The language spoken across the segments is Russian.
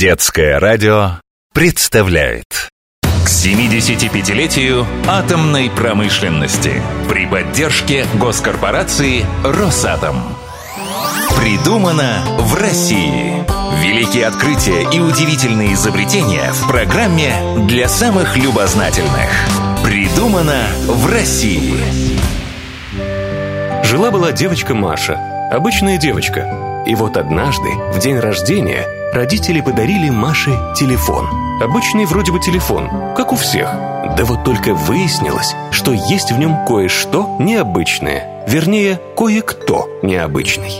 Детское радио представляет к 75-летию атомной промышленности при поддержке госкорпорации «Росатом». Придумано в России. Великие открытия и удивительные изобретения в программе для самых любознательных. Придумано в России. Жила-была девочка Маша, обычная девочка. И вот однажды, в день рождения, родители подарили Маше телефон. Обычный вроде бы телефон, как у всех. Да вот только выяснилось, что есть в нем кое-что необычное. Вернее, кое-кто необычный.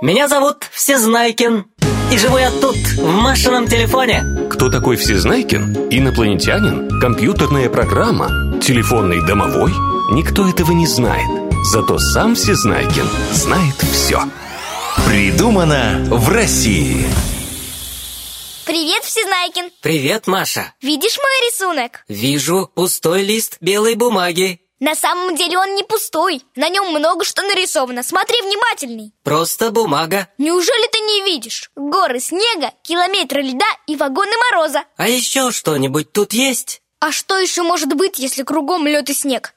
Меня зовут Всезнайкин И живу я тут, в Машином телефоне Кто такой Всезнайкин? Инопланетянин? Компьютерная программа? Телефонный домовой? Никто этого не знает. Зато сам Всезнайкин знает все. Придумано в России. Привет, Всезнайкин! Привет, Маша Видишь мой рисунок? Вижу пустой лист белой бумаги На самом деле он не пустой На нем много что нарисовано Смотри внимательней Просто бумага Неужели ты не видишь? Горы снега, километры льда и вагоны мороза А еще что-нибудь тут есть? А что еще может быть, если кругом лед и снег?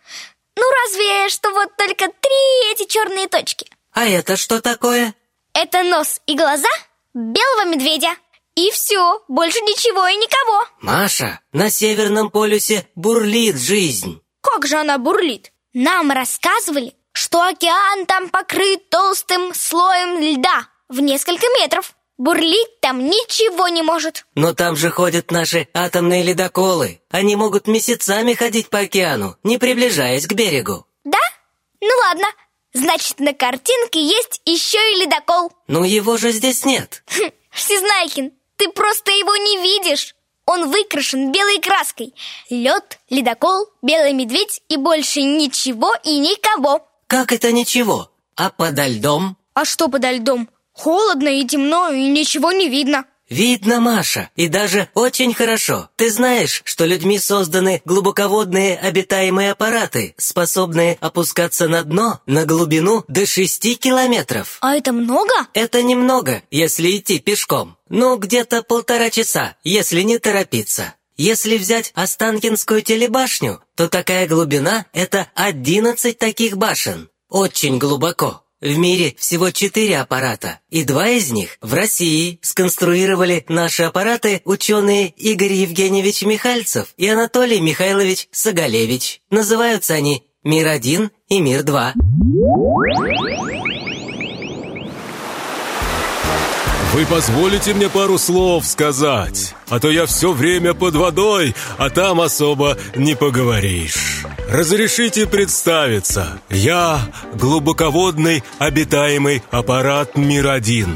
Ну разве что вот только три эти черные точки А это что такое? Это нос и глаза белого медведя И все, больше ничего и никого Маша, на Северном полюсе бурлит жизнь Как же она бурлит? Нам рассказывали, что океан там покрыт толстым слоем льда в несколько метров. Бурлить там ничего не может. Но там же ходят наши атомные ледоколы Они могут месяцами ходить по океану, не приближаясь к берегу Да? Ну ладно. Значит, на картинке есть еще и ледокол. Ну его же здесь нет Хм, Всезнайкин, ты просто его не видишь. Он выкрашен белой краской. Лед, ледокол, белый медведь и больше ничего и никого. Как это ничего? А подо льдом? А что подо льдом? Холодно и темно, и ничего не видно. Видно, Маша, и даже очень хорошо. Ты знаешь, что людьми созданы глубоководные обитаемые аппараты, способные опускаться на дно на глубину до 6 километров. А это много? Это немного, если идти пешком. Ну, где-то полтора часа, если не торопиться. Если взять Останкинскую телебашню, то такая глубина – это 11 таких башен. Очень глубоко. В мире всего четыре аппарата, и два из них в России сконструировали наши аппараты ученые Игорь Евгеньевич Михальцев и Анатолий Михайлович Соголевич. Называются они «Мир-1» и «Мир-2». Вы позволите мне пару слов сказать? А то я все время под водой, а там особо не поговоришь. Разрешите представиться. Я глубоководный обитаемый аппарат Мир-1.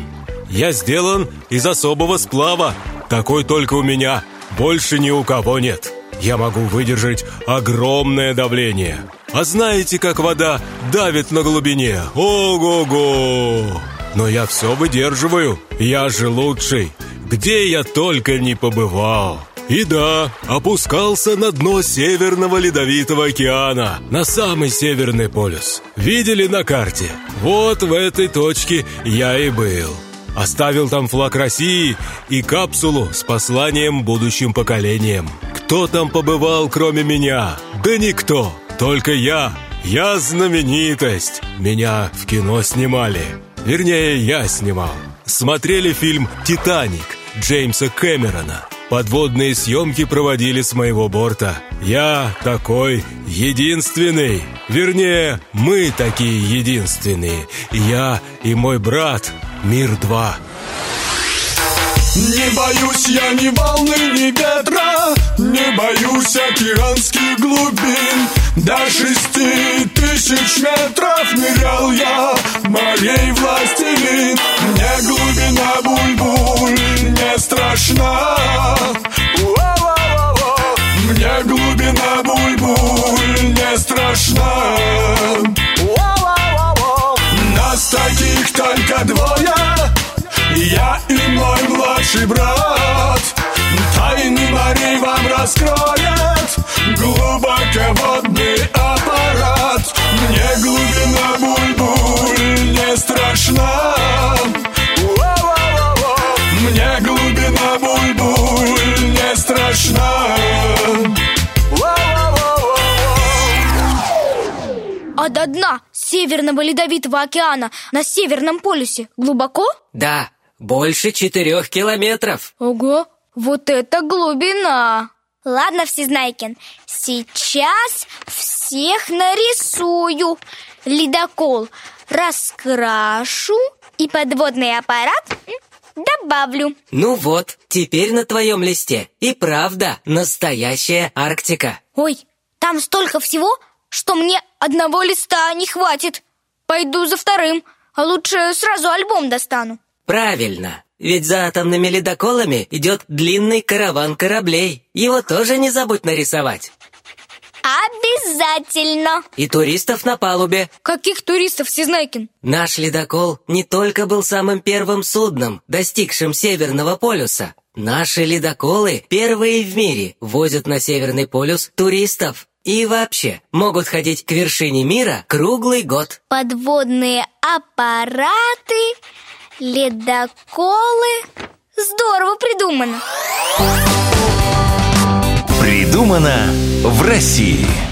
Я сделан из особого сплава. Такой только у меня. Больше ни у кого нет. Я могу выдержать огромное давление. А знаете, как вода давит на глубине? Ого-го! Но я все выдерживаю. Я же лучший. Где я только не побывал. И да, опускался на дно Северного Ледовитого океана, на самый Северный полюс. Видели на карте? Вот в этой точке я и был. Оставил там флаг России и капсулу с посланием будущим поколениям. Кто там побывал, кроме меня? Да никто, только я. Я знаменитость. Меня в кино снимали. Вернее, я снимал. Смотрели фильм «Титаник» Джеймса Кэмерона. Подводные съемки проводили с моего борта. Я такой единственный. Вернее, мы такие единственные. Я и мой брат. Мир-2. Не боюсь я ни волны, ни ветра Не боюсь океанских глубин До шести тысяч метров нырял я Моей властелин Мне глубина буль-буль не страшна. Мне глубина буль-буль не страшна. Нас таких только двое. Я и мой младший брат. Тайны морей вам раскроет Лена Бульбуль не страшна. А до дна Северного Ледовитого океана на Северном полюсе глубоко? Да, больше четырех километров. Ого, вот это глубина! Ладно, Всезнайкин, сейчас всех нарисую. Ледокол раскрашу и подводный аппарат добавлю. Ну вот, теперь на твоем листе. И правда настоящая Арктика. Ой, там столько всего, что мне одного листа не хватит. Пойду за вторым, а лучше сразу альбом достану. Правильно, ведь за атомными ледоколами идет длинный караван кораблей. Его тоже не забудь нарисовать Обязательно И туристов на палубе Каких туристов, Всезнайкин? Наш ледокол не только был самым первым судном, достигшим Северного полюса. Наши ледоколы, первые в мире, возят на Северный полюс туристов. И вообще, могут ходить к вершине мира круглый год. Подводные аппараты, ледоколы Здорово придумано Придумано в России.